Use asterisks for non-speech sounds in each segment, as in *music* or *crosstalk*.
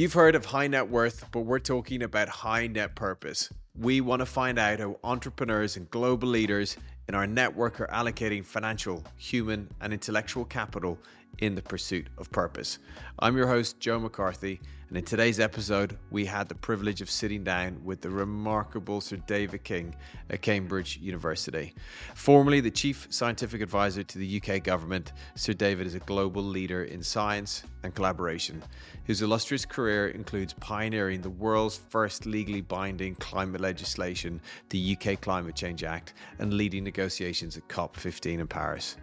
You've heard of high net worth, but we're talking about high net purpose. We want to find out how entrepreneurs and global leaders in our network are allocating financial, human, and intellectual capital in the pursuit of purpose. I'm your host, Joe McCarthy, and in today's episode, we had the privilege of sitting down with the remarkable Sir David King at Cambridge University. Formerly the Chief Scientific Advisor to the UK government, Sir David is a global leader in science and collaboration. His illustrious career includes pioneering the world's first legally binding climate legislation, the UK Climate Change Act, and leading negotiations at COP15 in Paris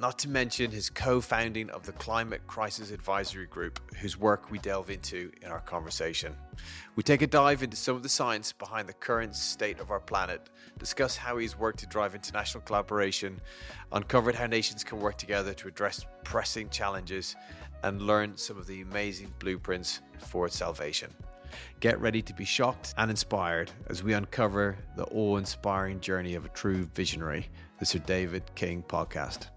not to mention his co founding of the Climate Crisis Advisory Group, whose work we delve into in our conversation. We take a dive into some of the science behind the current state of our planet, discuss how he's worked to drive international collaboration, uncovered how nations can work together to address pressing challenges, and learn some of the amazing blueprints for its salvation. Get ready to be shocked and inspired as we uncover the awe inspiring journey of a true visionary, the Sir David King podcast.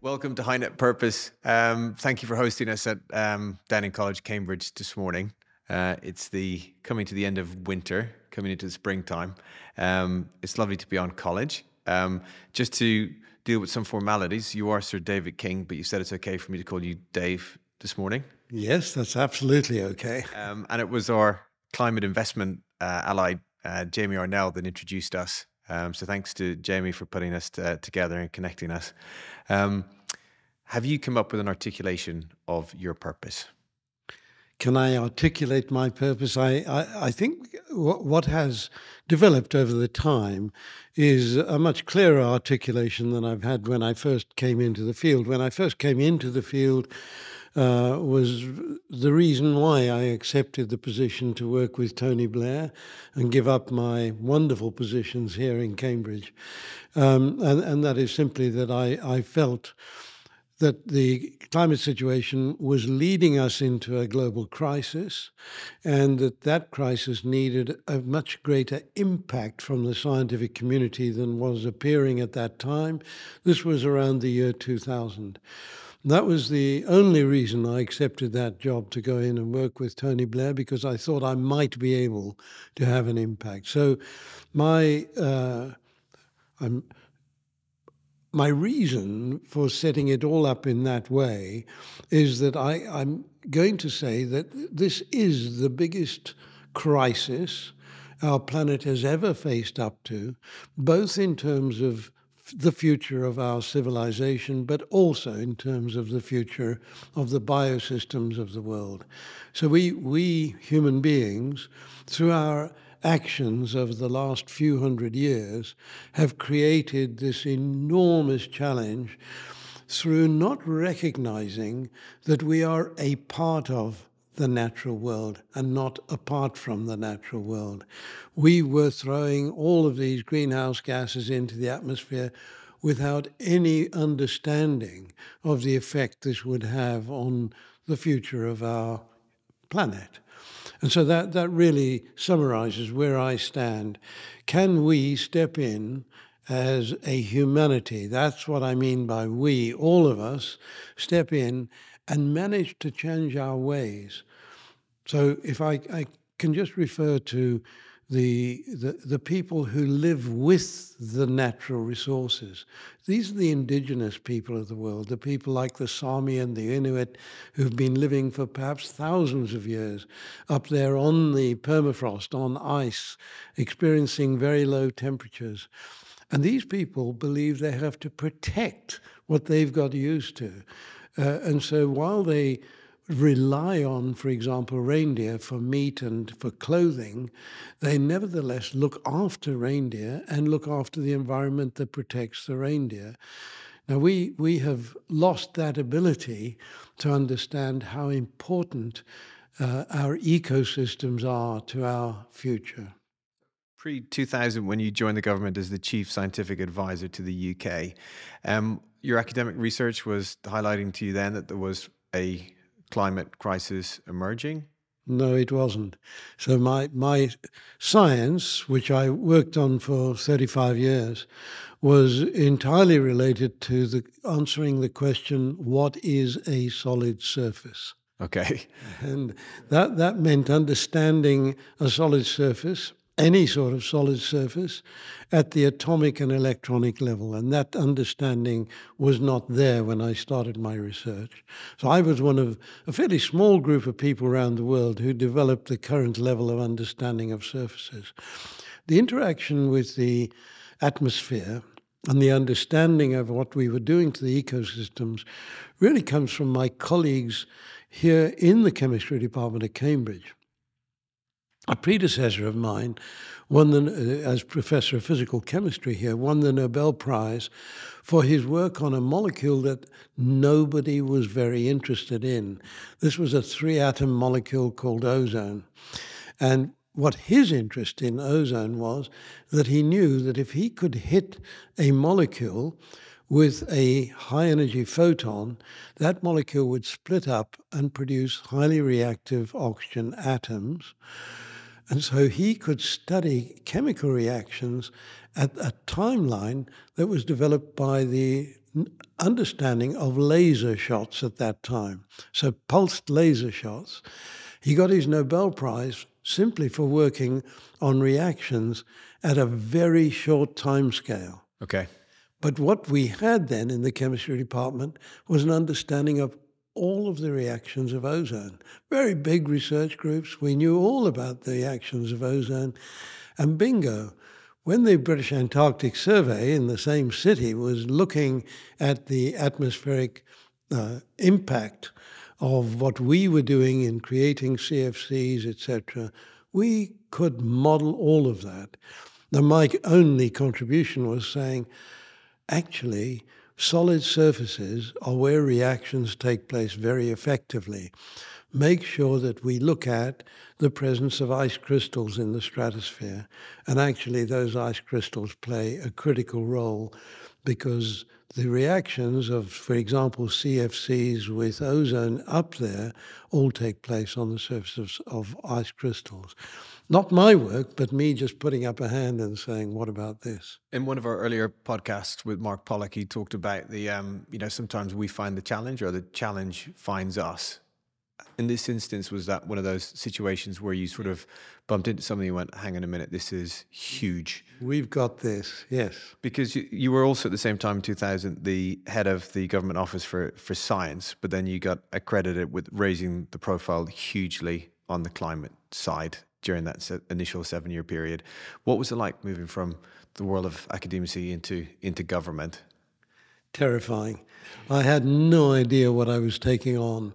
Welcome to High Net Purpose. Um, thank you for hosting us at um, Downing College, Cambridge this morning. Uh, it's the coming to the end of winter, coming into the springtime. Um, it's lovely to be on college. Um, just to deal with some formalities, you are Sir David King, but you said it's okay for me to call you Dave this morning. Yes, that's absolutely okay. Um, and it was our climate investment uh, ally, uh, Jamie Arnell, that introduced us um, so thanks to Jamie for putting us to, together and connecting us. Um, have you come up with an articulation of your purpose? Can I articulate my purpose? I, I, I think what has developed over the time is a much clearer articulation than I've had when I first came into the field. When I first came into the field, uh, was the reason why I accepted the position to work with Tony Blair and give up my wonderful positions here in Cambridge. Um, and, and that is simply that I, I felt that the climate situation was leading us into a global crisis and that that crisis needed a much greater impact from the scientific community than was appearing at that time. This was around the year 2000. That was the only reason I accepted that job to go in and work with Tony Blair because I thought I might be able to have an impact. So, my uh, my reason for setting it all up in that way is that I, I'm going to say that this is the biggest crisis our planet has ever faced up to, both in terms of the future of our civilization, but also in terms of the future of the biosystems of the world. So we, we human beings, through our actions of the last few hundred years, have created this enormous challenge through not recognizing that we are a part of the natural world and not apart from the natural world. We were throwing all of these greenhouse gases into the atmosphere without any understanding of the effect this would have on the future of our planet. And so that, that really summarizes where I stand. Can we step in as a humanity? That's what I mean by we, all of us, step in and manage to change our ways so if I, I can just refer to the, the, the people who live with the natural resources. These are the indigenous people of the world, the people like the Sami and the Inuit who've been living for perhaps thousands of years up there on the permafrost, on ice, experiencing very low temperatures. And these people believe they have to protect what they've got used to. Uh, and so while they rely on, for example, reindeer for meat and for clothing, they nevertheless look after reindeer and look after the environment that protects the reindeer. Now, we, we have lost that ability to understand how important uh, our ecosystems are to our future. Pre 2000, when you joined the government as the chief scientific advisor to the UK, um, your academic research was highlighting to you then that there was a climate crisis emerging? No, it wasn't. So my my science, which I worked on for 35 years, was entirely related to the answering the question, what is a solid surface? Okay. And that, that meant understanding a solid surface, any sort of solid surface, at the atomic and electronic level. And that understanding was not there when I started my research. So I was one of a fairly small group of people around the world who developed the current level of understanding of surfaces. The interaction with the atmosphere and the understanding of what we were doing to the ecosystems really comes from my colleagues here in the chemistry department at Cambridge. A predecessor of mine won the, uh, as professor of physical chemistry here, won the Nobel Prize for his work on a molecule that nobody was very interested in. This was a three atom molecule called ozone. And what his interest in ozone was that he knew that if he could hit a molecule with a high energy photon, that molecule would split up and produce highly reactive oxygen atoms. And so he could study chemical reactions at a timeline that was developed by the understanding of laser shots at that time. So, pulsed laser shots. He got his Nobel Prize simply for working on reactions at a very short time scale. Okay. But what we had then in the chemistry department was an understanding of all of the reactions of ozone. Very big research groups. We knew all about the reactions of ozone. And bingo, when the British Antarctic Survey in the same city was looking at the atmospheric uh, impact of what we were doing in creating CFCs, etc., we could model all of that. Now, my only contribution was saying, actually, solid surfaces are where reactions take place very effectively. Make sure that we look at the presence of ice crystals in the stratosphere. And actually, those ice crystals play a critical role because the reactions of, for example, CFCs with ozone up there all take place on the surface of, of ice crystals. Not my work, but me just putting up a hand and saying, "What about this?" In one of our earlier podcasts with Mark Pollock, he talked about the, um, you know, sometimes we find the challenge or the challenge finds us. In this instance, was that one of those situations where you sort of bumped into something and went, "Hang on a minute, this is huge." We've got this, yes. Because you, you were also at the same time, in 2000, the head of the government office for for science, but then you got accredited with raising the profile hugely on the climate side during that initial seven year period. What was it like moving from the world of academia into, into government? Terrifying. I had no idea what I was taking on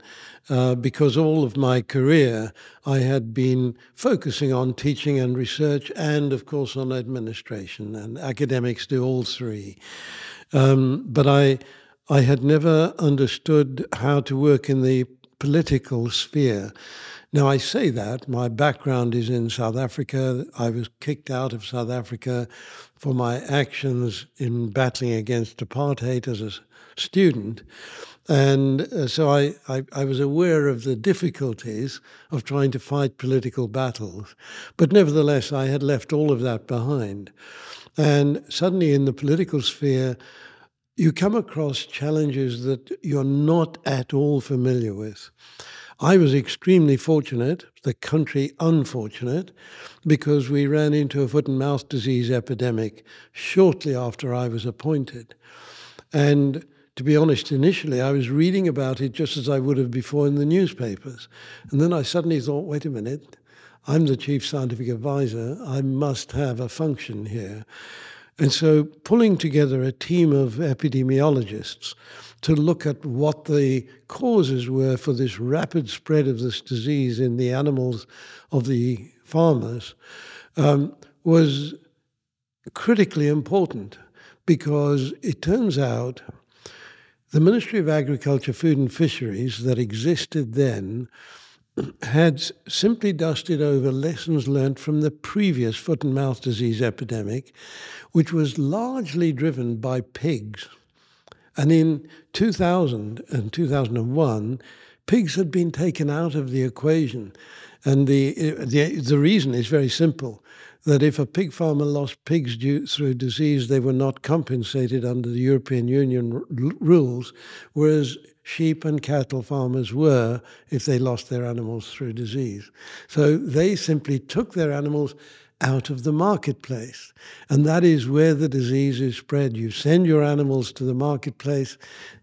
uh, because all of my career I had been focusing on teaching and research and, of course, on administration, and academics do all three. Um, but I, I had never understood how to work in the political sphere. Now, I say that my background is in South Africa. I was kicked out of South Africa for my actions in battling against apartheid as a student. And uh, so I, I, I, was aware of the difficulties of trying to fight political battles. But nevertheless, I had left all of that behind. And suddenly, in the political sphere, you come across challenges that you're not at all familiar with. I was extremely fortunate, the country unfortunate, because we ran into a foot and mouth disease epidemic shortly after I was appointed. And to be honest, initially I was reading about it just as I would have before in the newspapers. And then I suddenly thought, wait a minute, I'm the chief scientific advisor. I must have a function here. And so pulling together a team of epidemiologists to look at what the causes were for this rapid spread of this disease in the animals of the farmers um, was critically important because it turns out the Ministry of Agriculture, Food and Fisheries that existed then had simply dusted over lessons learnt from the previous foot and mouth disease epidemic, which was largely driven by pigs. And in 2000 and 2001, pigs had been taken out of the equation. And the, the, the reason is very simple that if a pig farmer lost pigs due, through disease, they were not compensated under the European Union rules, whereas sheep and cattle farmers were if they lost their animals through disease. So they simply took their animals out of the marketplace. And that is where the disease is spread. You send your animals to the marketplace,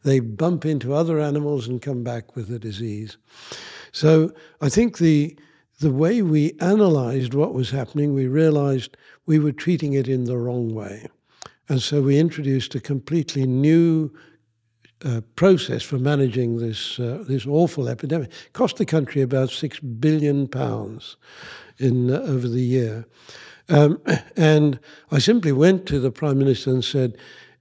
they bump into other animals and come back with the disease. So I think the the way we analyzed what was happening, we realized we were treating it in the wrong way. And so we introduced a completely new uh, process for managing this uh, this awful epidemic. It cost the country about six billion pounds in uh, over the year, um, *clears throat* and I simply went to the prime minister and said,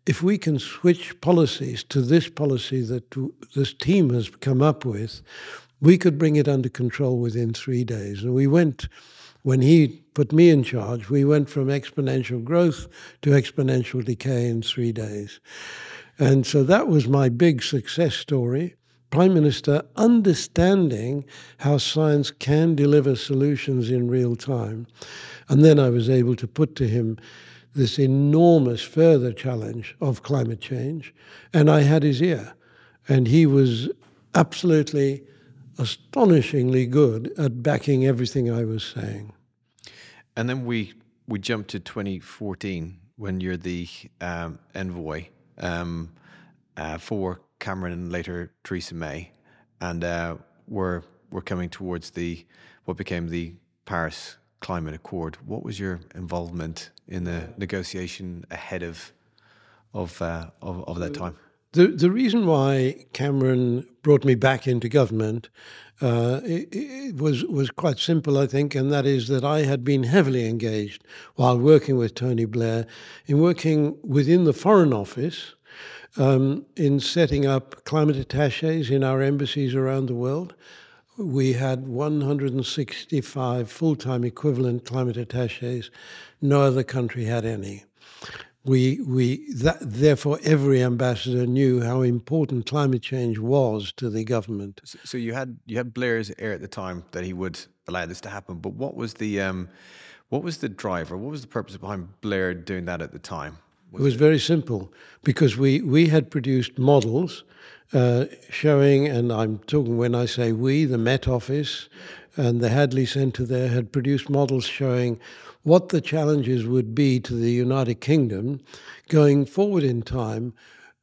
if we can switch policies to this policy that this team has come up with, we could bring it under control within three days. And we went when he put me in charge, we went from exponential growth to exponential decay in three days. And so that was my big success story. Prime Minister understanding how science can deliver solutions in real time. And then I was able to put to him this enormous further challenge of climate change. And I had his ear. And he was absolutely astonishingly good at backing everything I was saying. And then we we jump to 2014 when you're the um, envoy um, uh, for Cameron and later Theresa May, and uh, we're we're coming towards the what became the Paris Climate Accord. What was your involvement in the negotiation ahead of of uh, of, of that time? The, the reason why Cameron brought me back into government uh, it, it was was quite simple, I think, and that is that I had been heavily engaged while working with Tony Blair in working within the Foreign Office um, in setting up climate attaches in our embassies around the world. We had 165 full time equivalent climate attaches. No other country had any we we that, therefore every ambassador knew how important climate change was to the government. So, so, you had you had Blair's ear at the time that he would allow this to happen, but what was the um, what was the driver? What was the purpose behind Blair doing that at the time? Was it was it? very simple because we we had produced models uh, showing, and I'm talking when I say we, the Met Office and the Hadley Centre there had produced models showing what the challenges would be to the United Kingdom going forward in time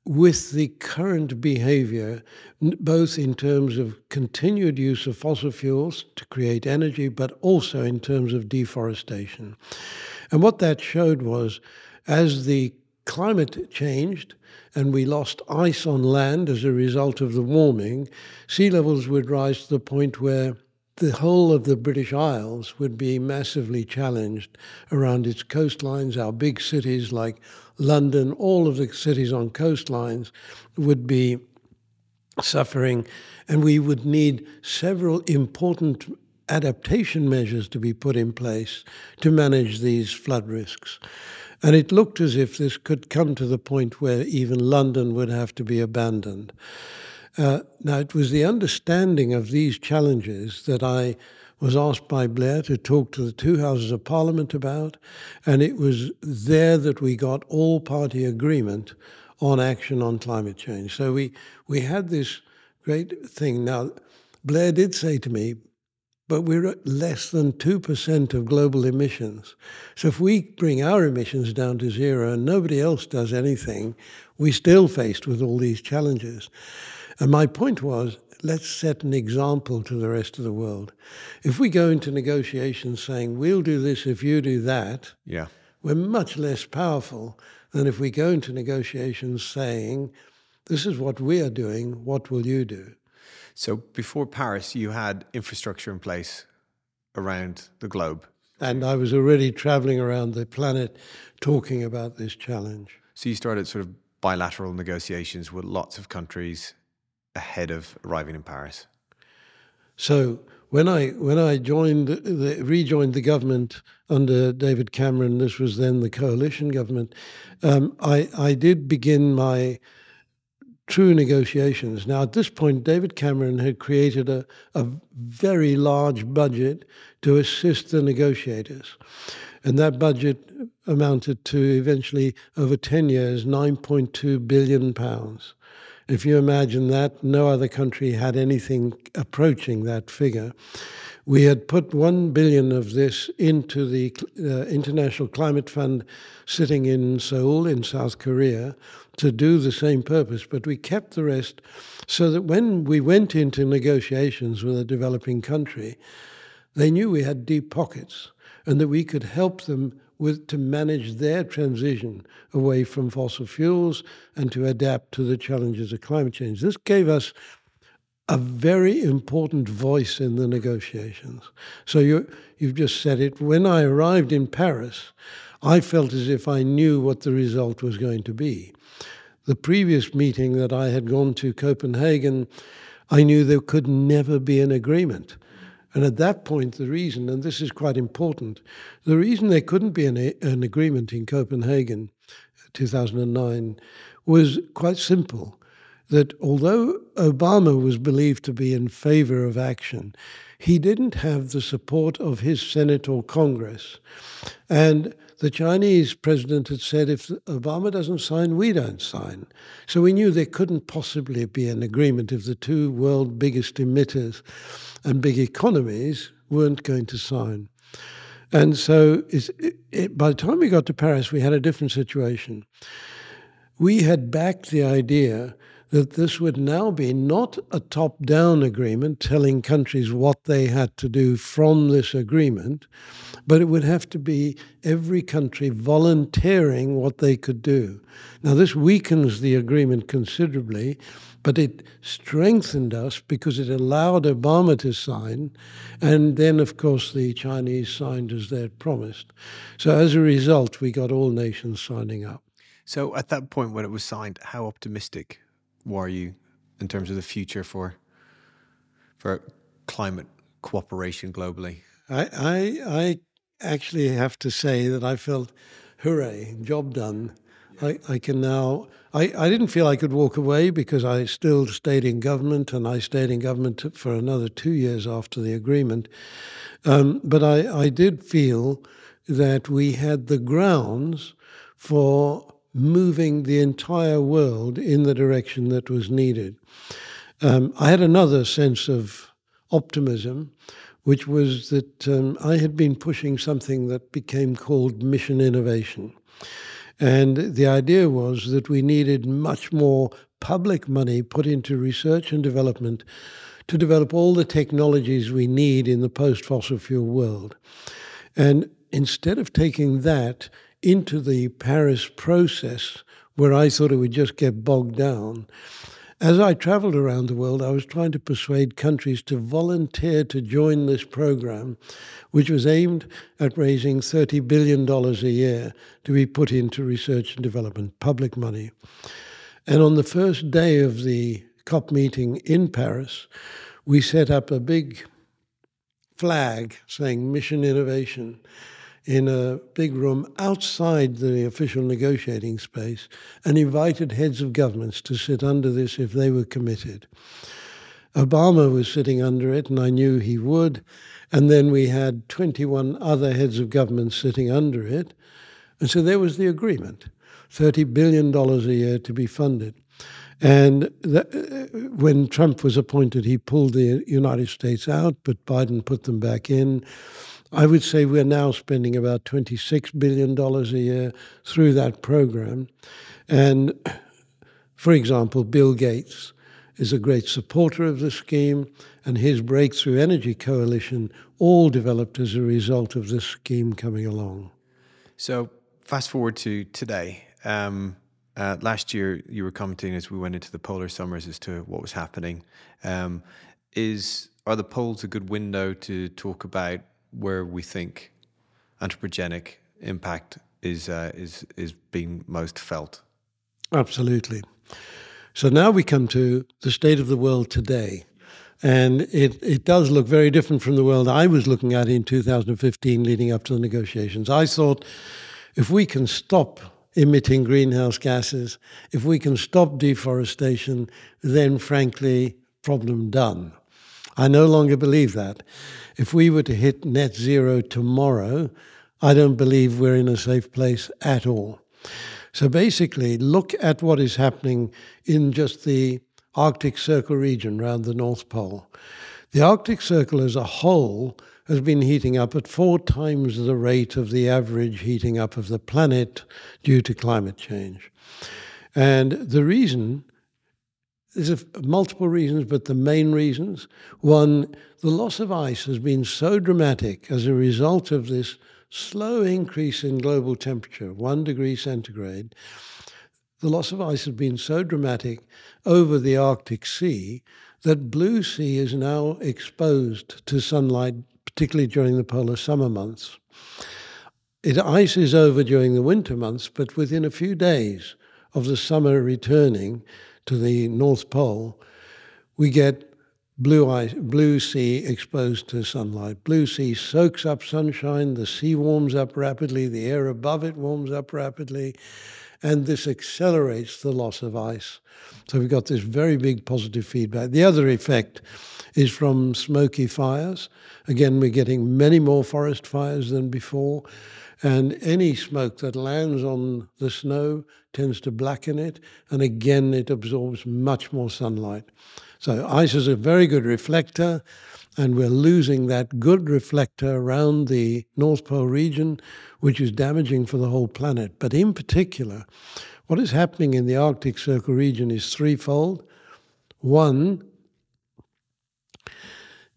with the current behavior, both in terms of continued use of fossil fuels to create energy, but also in terms of deforestation. And what that showed was as the climate changed and we lost ice on land as a result of the warming, sea levels would rise to the point where the whole of the British Isles would be massively challenged around its coastlines. Our big cities like London, all of the cities on coastlines would be suffering, and we would need several important adaptation measures to be put in place to manage these flood risks. And it looked as if this could come to the point where even London would have to be abandoned. Uh, now, it was the understanding of these challenges that I was asked by Blair to talk to the two houses of parliament about, and it was there that we got all party agreement on action on climate change. So we, we had this great thing. Now, Blair did say to me, but we're at less than 2% of global emissions. So if we bring our emissions down to zero and nobody else does anything, we're still faced with all these challenges. And my point was let's set an example to the rest of the world. If we go into negotiations saying, we'll do this if you do that, yeah. we're much less powerful than if we go into negotiations saying, this is what we are doing, what will you do? So before Paris, you had infrastructure in place around the globe. And I was already traveling around the planet talking about this challenge. So you started sort of bilateral negotiations with lots of countries ahead of arriving in Paris? So when I when I joined the, rejoined the government under David Cameron, this was then the coalition government. Um, I I did begin my true negotiations. Now at this point, David Cameron had created a, a very large budget to assist the negotiators, and that budget amounted to eventually over ten years, nine point two billion pounds. If you imagine that, no other country had anything approaching that figure. We had put one billion of this into the uh, International Climate Fund sitting in Seoul, in South Korea, to do the same purpose, but we kept the rest so that when we went into negotiations with a developing country, they knew we had deep pockets and that we could help them with to manage their transition away from fossil fuels and to adapt to the challenges of climate change. This gave us a very important voice in the negotiations. So you, you've just said it. When I arrived in Paris, I felt as if I knew what the result was going to be. The previous meeting that I had gone to Copenhagen, I knew there could never be an agreement. And at that point, the reason, and this is quite important, the reason there couldn't be an, an agreement in Copenhagen, 2009, was quite simple that although Obama was believed to be in favor of action, he didn't have the support of his Senate or Congress. And the Chinese president had said, if Obama doesn't sign, we don't sign. So we knew there couldn't possibly be an agreement if the two world biggest emitters and big economies weren't going to sign. And so it, it, by the time we got to Paris, we had a different situation. We had backed the idea that this would now be not a top down agreement telling countries what they had to do from this agreement, but it would have to be every country volunteering what they could do. Now, this weakens the agreement considerably, but it strengthened us because it allowed Obama to sign, and then, of course, the Chinese signed as they had promised. So, as a result, we got all nations signing up. So, at that point when it was signed, how optimistic were you in terms of the future for for climate cooperation globally? I, I, I actually have to say that I felt, hooray, job done. I, I can now. I, I didn't feel I could walk away because I still stayed in government and I stayed in government for another two years after the agreement. Um, but I, I did feel that we had the grounds for moving the entire world in the direction that was needed. Um, I had another sense of optimism, which was that um, I had been pushing something that became called mission innovation. And the idea was that we needed much more public money put into research and development to develop all the technologies we need in the post fossil fuel world. And instead of taking that into the Paris process, where I thought it would just get bogged down, as I traveled around the world, I was trying to persuade countries to volunteer to join this program, which was aimed at raising $30 billion a year to be put into research and development, public money. And on the first day of the COP meeting in Paris, we set up a big flag saying Mission Innovation in a big room outside the official negotiating space and invited heads of governments to sit under this if they were committed. Obama was sitting under it, and I knew he would. And then we had 21 other heads of government sitting under it. And so there was the agreement $30 billion a year to be funded. And that, when Trump was appointed, he pulled the United States out, but Biden put them back in. I would say we're now spending about $26 billion a year through that program. And for example, Bill Gates is a great supporter of the scheme, and his Breakthrough Energy Coalition all developed as a result of this scheme coming along. So, fast forward to today. Um, uh, last year, you were commenting as we went into the polar summers as to what was happening. Um, is are the poles a good window to talk about where we think anthropogenic impact is uh, is is being most felt. Absolutely. So now we come to the state of the world today. And it, it does look very different from the world I was looking at in 2015 leading up to the negotiations. I thought if we can stop emitting greenhouse gases, if we can stop deforestation, then frankly, problem done. I no longer believe that. If we were to hit net zero tomorrow, I don't believe we're in a safe place at all. So basically, look at what is happening in just the Arctic Circle region around the North Pole. The Arctic Circle as a whole has been heating up at four times the rate of the average heating up of the planet due to climate change. And the reason there's multiple reasons, but the main reasons one, the loss of ice has been so dramatic as a result of this slow increase in global temperature, one degree centigrade. The loss of ice has been so dramatic over the Arctic Sea that Blue Sea is now exposed to sunlight, particularly during the polar summer months. It ices over during the winter months, but within a few days of the summer returning, to the North Pole, we get blue, ice, blue sea exposed to sunlight. Blue sea soaks up sunshine, the sea warms up rapidly, the air above it warms up rapidly, and this accelerates the loss of ice. So we've got this very big positive feedback. The other effect is from smoky fires. Again, we're getting many more forest fires than before. And any smoke that lands on the snow tends to blacken it, and again, it absorbs much more sunlight. So, ice is a very good reflector, and we're losing that good reflector around the North Pole region, which is damaging for the whole planet. But in particular, what is happening in the Arctic Circle region is threefold. One,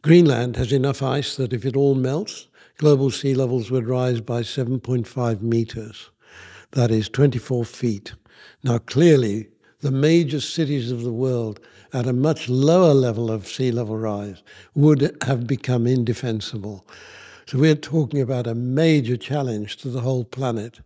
Greenland has enough ice that if it all melts, global sea levels would rise by 7.5 meters. That is 24 feet. Now, clearly, the major cities of the world at a much lower level of sea level rise would have become indefensible. So we're talking about a major challenge to the whole planet.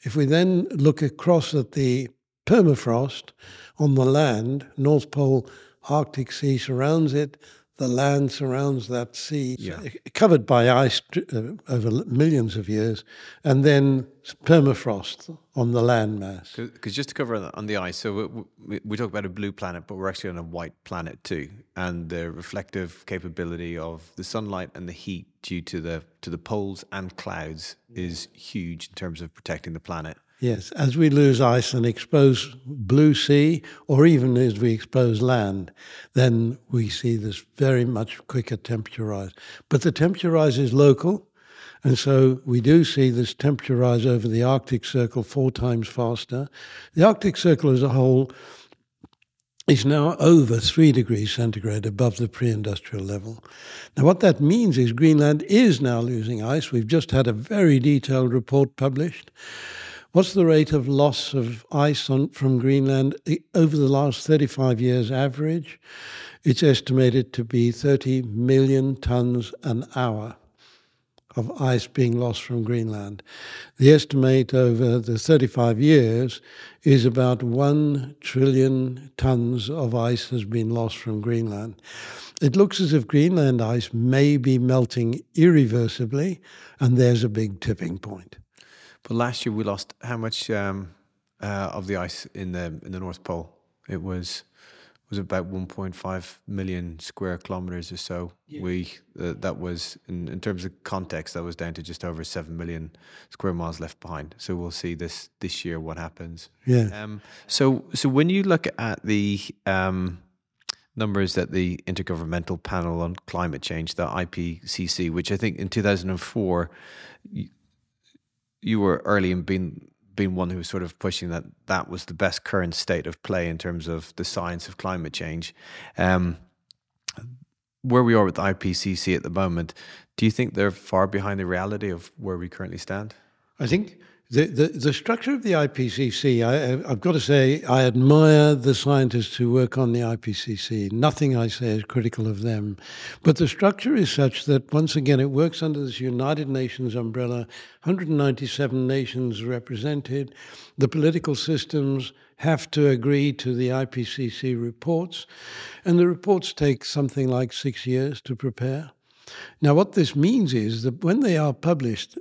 If we then look across at the permafrost on the land, North Pole Arctic Sea surrounds it, the land surrounds that sea, yeah. covered by ice uh, over millions of years, and then permafrost on the landmass. Because just to cover on the ice, so we, we, talk about a blue planet, but we're actually on a white planet too, and the reflective capability of the sunlight and the heat due to the to the poles and clouds is huge in terms of protecting the planet. Yes, as we lose ice and expose blue sea, or even as we expose land, then we see this very much quicker temperature rise. But the temperature rise is local, and so we do see this temperature rise over the Arctic Circle four times faster. The Arctic Circle as a whole is now over three degrees centigrade above the pre industrial level. Now, what that means is Greenland is now losing ice. We've just had a very detailed report published. What's the rate of loss of ice on, from Greenland over the last 35 years average? It's estimated to be 30 million tons an hour of ice being lost from Greenland. The estimate over the 35 years is about 1 trillion tons of ice has been lost from Greenland. It looks as if Greenland ice may be melting irreversibly, and there's a big tipping point. Last year we lost how much um, uh, of the ice in the in the North Pole? It was was about 1.5 million square kilometers or so. Yeah. We uh, that was in, in terms of context that was down to just over 7 million square miles left behind. So we'll see this this year what happens. Yeah. Um, so so when you look at the um, numbers that the Intergovernmental Panel on Climate Change, the IPCC, which I think in 2004 you were early in being being one who was sort of pushing that that was the best current state of play in terms of the science of climate change. Um, where we are with IPCC at the moment, do you think they're far behind the reality of where we currently stand? I think the, the, the structure of the IPCC, I, have got to say, I admire the scientists who work on the IPCC. Nothing I say is critical of them. But the structure is such that, once again, it works under this United Nations umbrella, 197 nations represented. The political systems have to agree to the IPCC reports, and the reports take something like six years to prepare. Now, what this means is that when they are published,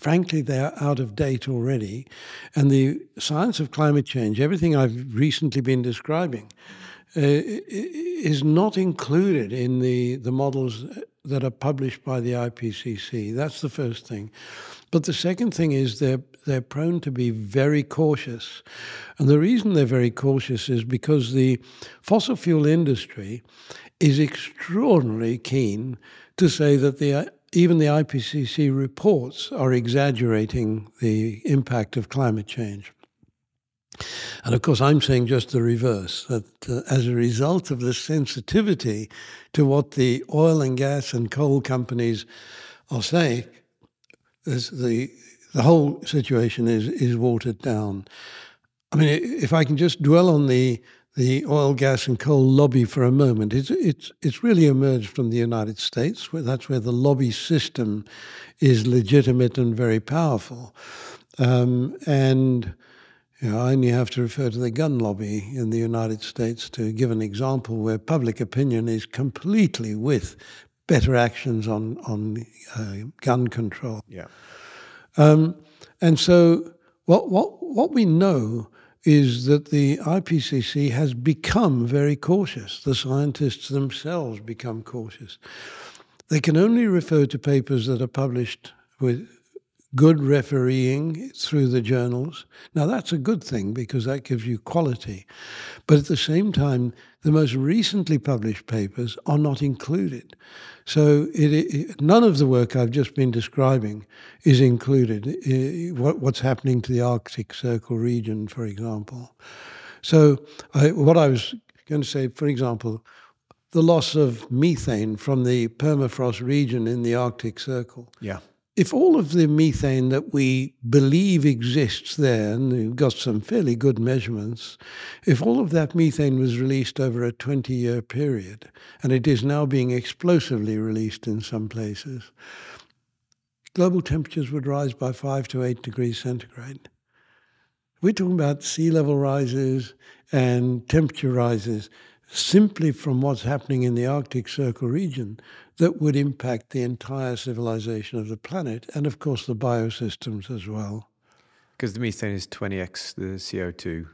frankly, they're out of date already. And the science of climate change, everything I've recently been describing, uh, is not included in the, the models that are published by the IPCC. That's the first thing. But the second thing is they're they're prone to be very cautious. And the reason they're very cautious is because the fossil fuel industry is extraordinarily keen to say that the even the IPCC reports are exaggerating the impact of climate change. And of course, I'm saying just the reverse that uh, as a result of the sensitivity to what the oil and gas and coal companies are saying, the, the whole situation is, is watered down. I mean, if I can just dwell on the the oil, gas, and coal lobby for a moment. It's it's it's really emerged from the United States. Where that's where the lobby system is legitimate and very powerful. Um, and you know, I only have to refer to the gun lobby in the United States to give an example where public opinion is completely with better actions on on uh, gun control. Yeah. Um, and so what what what we know is that the IPCC has become very cautious. The scientists themselves become cautious. They can only refer to papers that are published with good refereeing through the journals. Now, that's a good thing because that gives you quality. But at the same time, the most recently published papers are not included. So it, it, none of the work I've just been describing is included. It, what, what's happening to the Arctic Circle region, for example. So I, what I was going to say, for example, the loss of methane from the permafrost region in the Arctic Circle. Yeah if all of the methane that we believe exists there, and we've got some fairly good measurements, if all of that methane was released over a 20 year period, and it is now being explosively released in some places, global temperatures would rise by 5 to 8 degrees centigrade. We're talking about sea level rises and temperature rises simply from what's happening in the Arctic Circle region that would impact the entire civilization of the planet and, of course, the biosystems as well. Because the methane is 20x the CO2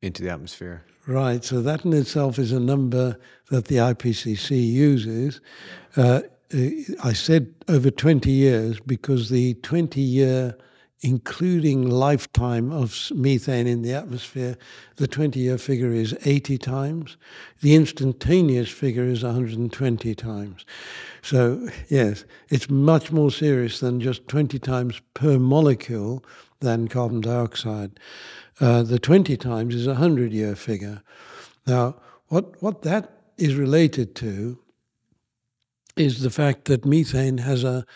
into the atmosphere. Right. So that in itself is a number that the IPCC uses. Uh, I said over 20 years because the 20 year including lifetime of methane in the atmosphere, the 20 year figure is 80 times. The instantaneous figure is 120 times. So, yes, it's much more serious than just 20 times per molecule than carbon dioxide. Uh, the 20 times is a 100 year figure. Now, what, what that is related to is the fact that methane has a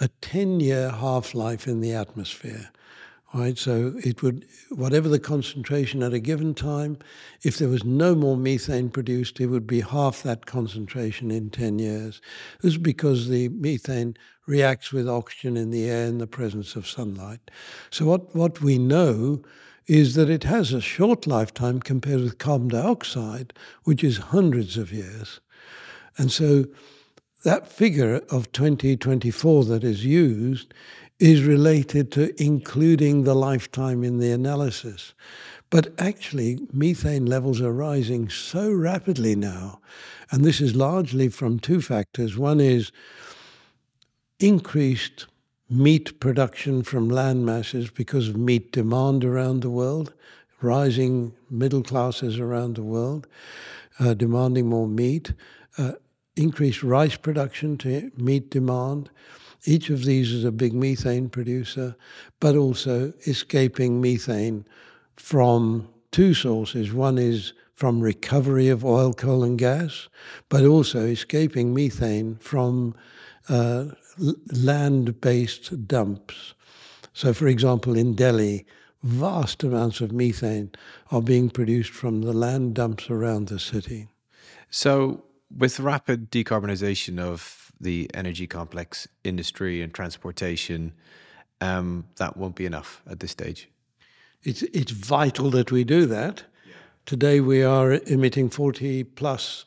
a 10 year half life in the atmosphere. Right, so it would, whatever the concentration at a given time, if there was no more methane produced, it would be half that concentration in 10 years. This is because the methane reacts with oxygen in the air in the presence of sunlight. So, what, what we know is that it has a short lifetime compared with carbon dioxide, which is hundreds of years. And so, that figure of 2024 that is used is related to including the lifetime in the analysis. But actually, methane levels are rising so rapidly now, and this is largely from two factors. One is increased meat production from land masses because of meat demand around the world, rising middle classes around the world uh, demanding more meat. Uh, increased rice production to meet demand. Each of these is a big methane producer, but also escaping methane from two sources. One is from recovery of oil, coal, and gas, but also escaping methane from uh, land based dumps. So, for example, in Delhi, vast amounts of methane are being produced from the land dumps around the city. So, with rapid decarbonisation of the energy complex industry and transportation, um, that won't be enough at this stage. It's it's vital that we do that. Yeah. Today we are emitting 40 plus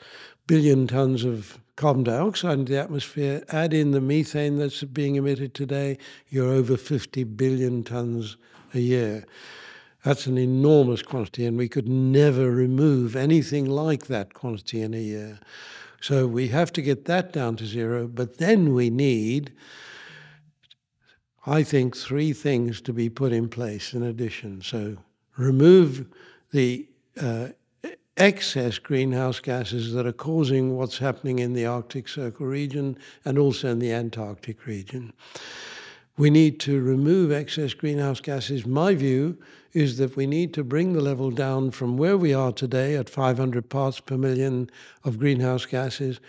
billion tons of carbon dioxide into the atmosphere. Add in the methane that's being emitted today, you're over 50 billion tons a year. That's an enormous quantity, and we could never remove anything like that quantity in a year. So we have to get that down to zero, but then we need, I think, three things to be put in place in addition. So remove the uh, excess greenhouse gases that are causing what's happening in the Arctic Circle region and also in the Antarctic region. We need to remove excess greenhouse gases. My view is that we need to bring the level down from where we are today at 500 parts per million of greenhouse gases.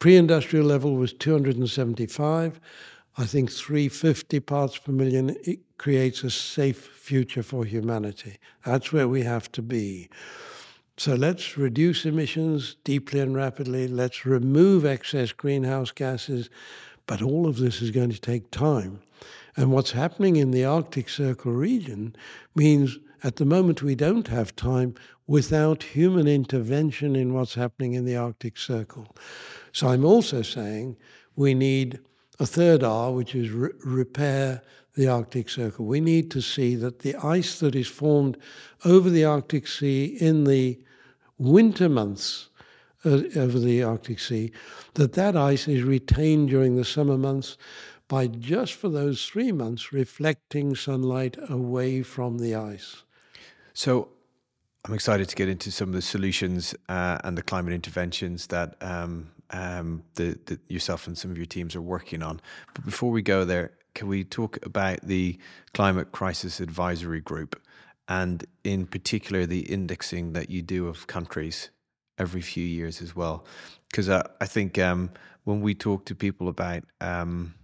Pre industrial level was 275. I think 350 parts per million creates a safe future for humanity. That's where we have to be. So let's reduce emissions deeply and rapidly. Let's remove excess greenhouse gases. But all of this is going to take time. And what's happening in the Arctic Circle region means at the moment we don't have time without human intervention in what's happening in the Arctic Circle. So I'm also saying we need a third R, which is re- repair the Arctic Circle. We need to see that the ice that is formed over the Arctic Sea in the winter months uh, over the Arctic Sea, that that ice is retained during the summer months by just for those three months reflecting sunlight away from the ice. So I'm excited to get into some of the solutions uh, and the climate interventions that um, um, the, the, yourself and some of your teams are working on. But before we go there, can we talk about the Climate Crisis Advisory Group and, in particular, the indexing that you do of countries every few years as well? Because uh, I think um, when we talk to people about um,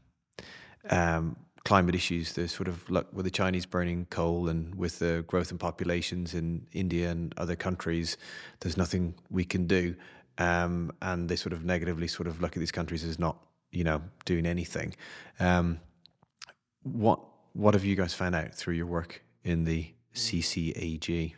um, climate issues, the sort of like with the Chinese burning coal and with the growth in populations in India and other countries, there's nothing we can do. Um, and they sort of negatively sort of look at these countries as not, you know, doing anything. Um, what what have you guys found out through your work in the CCAG?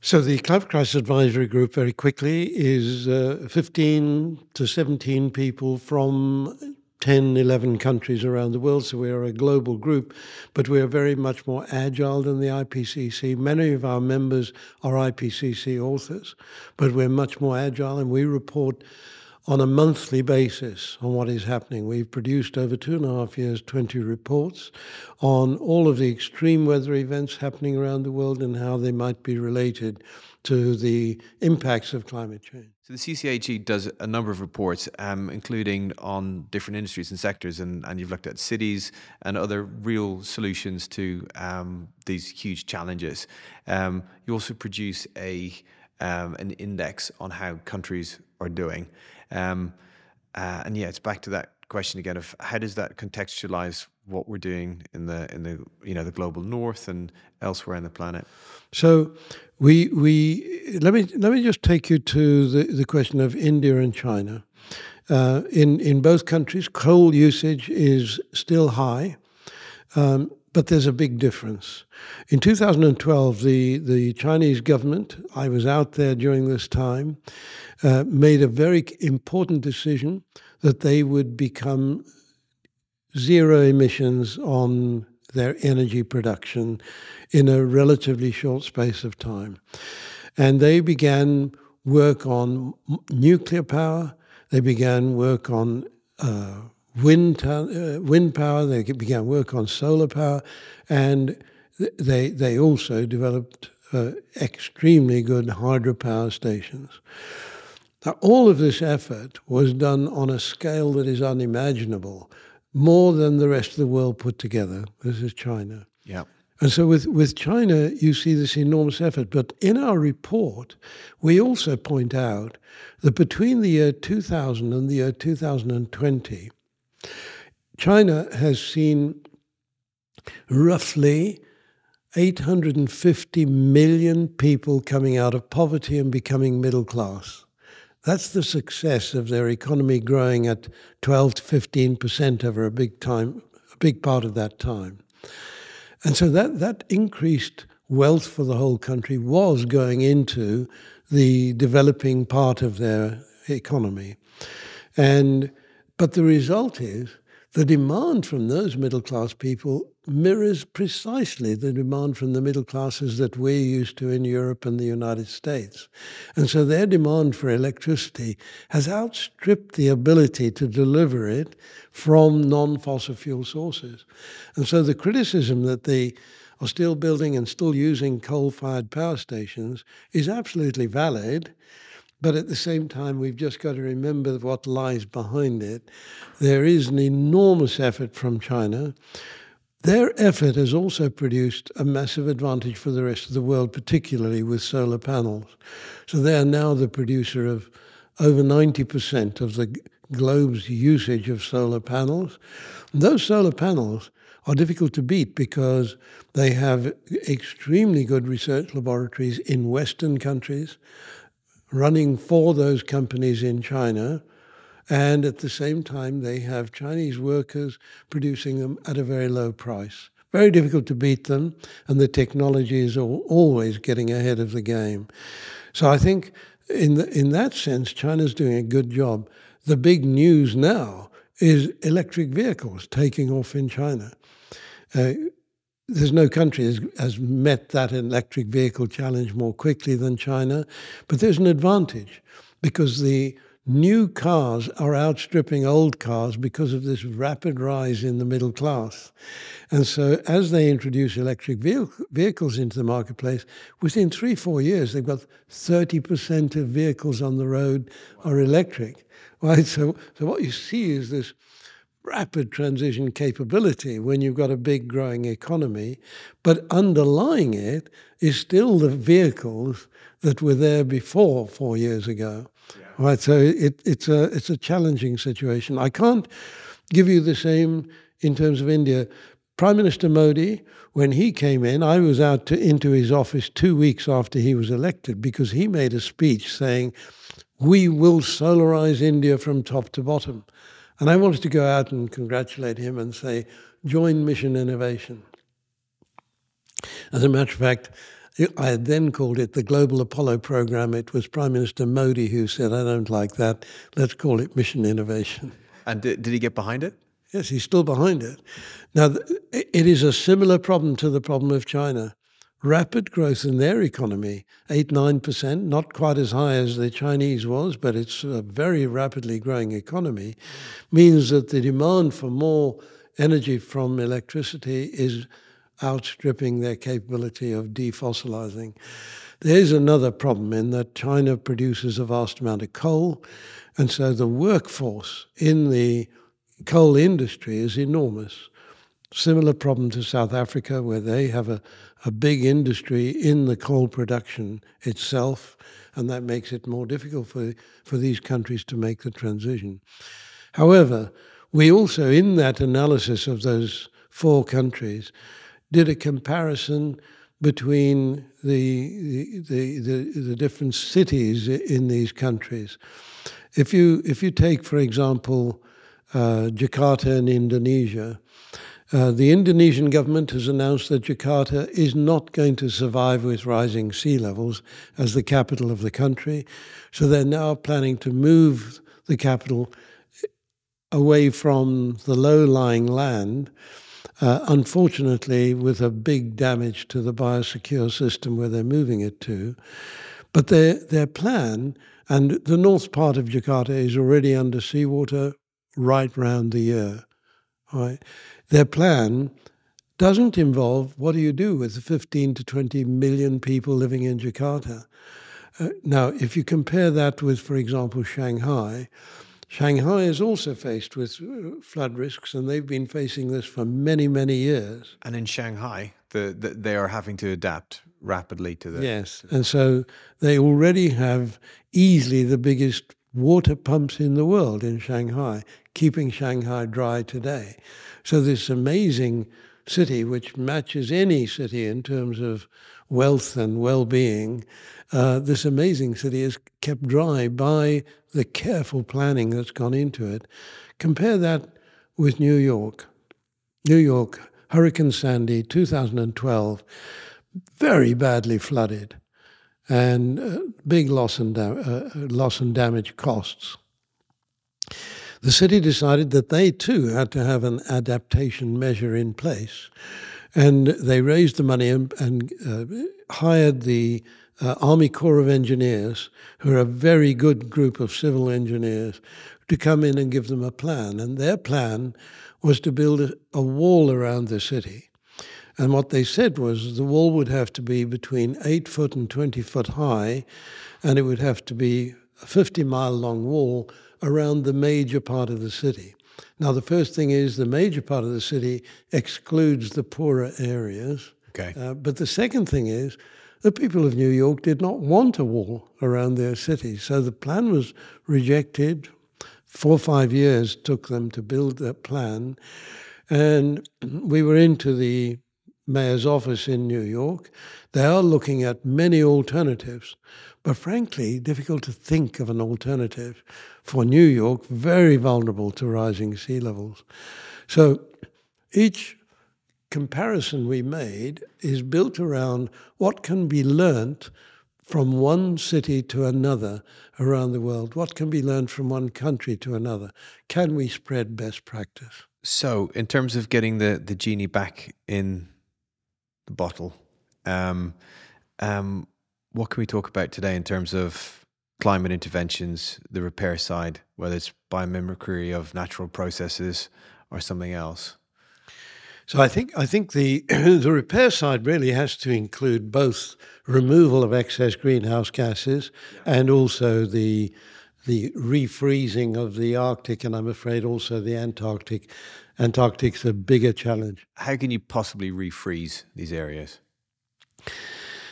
So the Climate Crisis Advisory Group, very quickly, is uh, 15 to 17 people from 10, 11 countries around the world, so we are a global group, but we are very much more agile than the IPCC. Many of our members are IPCC authors, but we're much more agile and we report on a monthly basis on what is happening. We've produced over two and a half years 20 reports on all of the extreme weather events happening around the world and how they might be related to the impacts of climate change. So the CCAG does a number of reports, um, including on different industries and sectors, and, and you've looked at cities and other real solutions to um, these huge challenges. Um, you also produce a um, an index on how countries are doing, um, uh, and yeah, it's back to that question again of how does that contextualize what we're doing in the in the you know the global north and elsewhere on the planet. So we we let me let me just take you to the, the question of India and China. Uh, in in both countries, coal usage is still high, um, but there's a big difference. In 2012, the the Chinese government, I was out there during this time, uh, made a very important decision that they would become zero emissions on their energy production in a relatively short space of time. And they began work on nuclear power, they began work on uh, wind, uh, wind power, they began work on solar power, and they, they also developed uh, extremely good hydropower stations. Now, all of this effort was done on a scale that is unimaginable more than the rest of the world put together. This is China. Yeah. And so with, with China, you see this enormous effort. But in our report, we also point out that between the year 2000 and the year 2020, China has seen roughly 850 million people coming out of poverty and becoming middle class. That's the success of their economy growing at 12 to 15 percent over a big time, a big part of that time. And so that, that increased wealth for the whole country was going into the developing part of their economy. And but the result is the demand from those middle class people mirrors precisely the demand from the middle classes that we're used to in Europe and the United States. And so their demand for electricity has outstripped the ability to deliver it from non fossil fuel sources. And so the criticism that they are still building and still using coal fired power stations is absolutely valid. But at the same time, we've just got to remember what lies behind it. There is an enormous effort from China their effort has also produced a massive advantage for the rest of the world, particularly with solar panels. So they are now the producer of over 90% of the globe's usage of solar panels. And those solar panels are difficult to beat because they have extremely good research laboratories in Western countries running for those companies in China and at the same time, they have Chinese workers producing them at a very low price. Very difficult to beat them, and the technology is always getting ahead of the game. So I think, in the, in that sense, China's doing a good job. The big news now is electric vehicles taking off in China. Uh, there's no country has, has met that electric vehicle challenge more quickly than China, but there's an advantage because the new cars are outstripping old cars because of this rapid rise in the middle class. And so, as they introduce electric vehicles into the marketplace, within three, four years, they've got 30% of vehicles on the road are electric. Right? So, so what you see is this rapid transition capability when you've got a big growing economy, but underlying it is still the vehicles that were there before four years ago. Right, so it, it's a it's a challenging situation. I can't give you the same in terms of India. Prime Minister Modi, when he came in, I was out to, into his office two weeks after he was elected because he made a speech saying, "We will solarize India from top to bottom," and I wanted to go out and congratulate him and say, "Join Mission Innovation." As a matter of fact, I had then called it the Global Apollo Program. It was Prime Minister Modi who said, I don't like that. Let's call it Mission Innovation. And did, did he get behind it? Yes, he's still behind it. Now, it is a similar problem to the problem of China. Rapid growth in their economy, 8 9%, not quite as high as the Chinese was, but it's a very rapidly growing economy, means that the demand for more energy from electricity is outstripping their capability of defossilizing. There's another problem in that China produces a vast amount of coal, and so the workforce in the coal industry is enormous. Similar problem to South Africa, where they have a, a big industry in the coal production itself, and that makes it more difficult for, for these countries to make the transition. However, we also, in that analysis of those four countries, did a comparison between the, the, the, the, different cities in these countries. If you, if you take, for example, uh, Jakarta in Indonesia, uh, the Indonesian government has announced that Jakarta is not going to survive with rising sea levels as the capital of the country. So they're now planning to move the capital away from the low lying land uh, unfortunately, with a big damage to the biosecure system where they're moving it to. But their, their plan, and the north part of Jakarta is already under seawater right round the year. Right? Their plan doesn't involve what do you do with the 15 to 20 million people living in Jakarta. Uh, now, if you compare that with, for example, Shanghai, Shanghai is also faced with uh, flood risks, and they've been facing this for many, many years. And in Shanghai, the, the, they are having to adapt rapidly to this. Yes, and so they already have easily the biggest water pumps in the world in Shanghai, keeping Shanghai dry today. So this amazing city, which matches any city in terms of wealth and well-being, uh, this amazing city is kept dry by the careful planning that's gone into it. Compare that with New York. New York, Hurricane Sandy, 2012, very badly flooded, and uh, big loss and, da- uh, loss and damage costs. The city decided that they too had to have an adaptation measure in place. And they raised the money and, and uh, hired the uh, Army Corps of Engineers, who are a very good group of civil engineers, to come in and give them a plan. And their plan was to build a, a wall around the city. And what they said was the wall would have to be between 8 foot and 20 foot high, and it would have to be a 50 mile long wall around the major part of the city. Now, the first thing is the major part of the city excludes the poorer areas. Okay. Uh, but the second thing is the people of New York did not want a wall around their city. So the plan was rejected. Four or five years took them to build that plan. And *clears throat* we were into the mayor's office in New York. They are looking at many alternatives, but frankly, difficult to think of an alternative for New York, very vulnerable to rising sea levels. So each comparison we made is built around what can be learnt from one city to another around the world? What can be learned from one country to another? Can we spread best practice? So, in terms of getting the, the genie back in the bottle, um, um, what can we talk about today in terms of climate interventions, the repair side, whether it's biomimicry of natural processes or something else? So I think I think the *clears throat* the repair side really has to include both removal of excess greenhouse gases and also the the refreezing of the Arctic and I'm afraid also the Antarctic. Antarctic's a bigger challenge. How can you possibly refreeze these areas?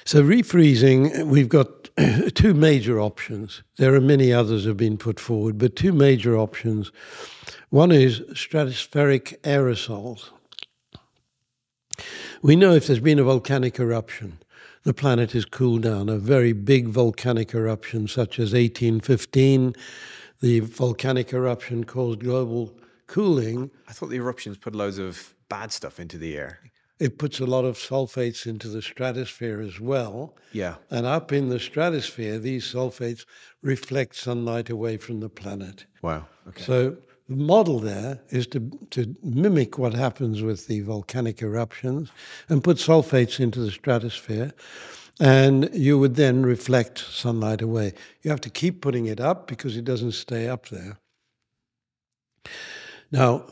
So refreezing, we've got *clears throat* two major options. There are many others have been put forward, but two major options. One is stratospheric aerosols. We know if there's been a volcanic eruption, the planet has cooled down. A very big volcanic eruption, such as 1815, the volcanic eruption caused global cooling. I thought the eruptions put loads of bad stuff into the air. It puts a lot of sulfates into the stratosphere as well. Yeah. And up in the stratosphere, these sulfates reflect sunlight away from the planet. Wow. Okay. So the model there is to, to mimic what happens with the volcanic eruptions and put sulfates into the stratosphere. And you would then reflect sunlight away. You have to keep putting it up because it doesn't stay up there. Now,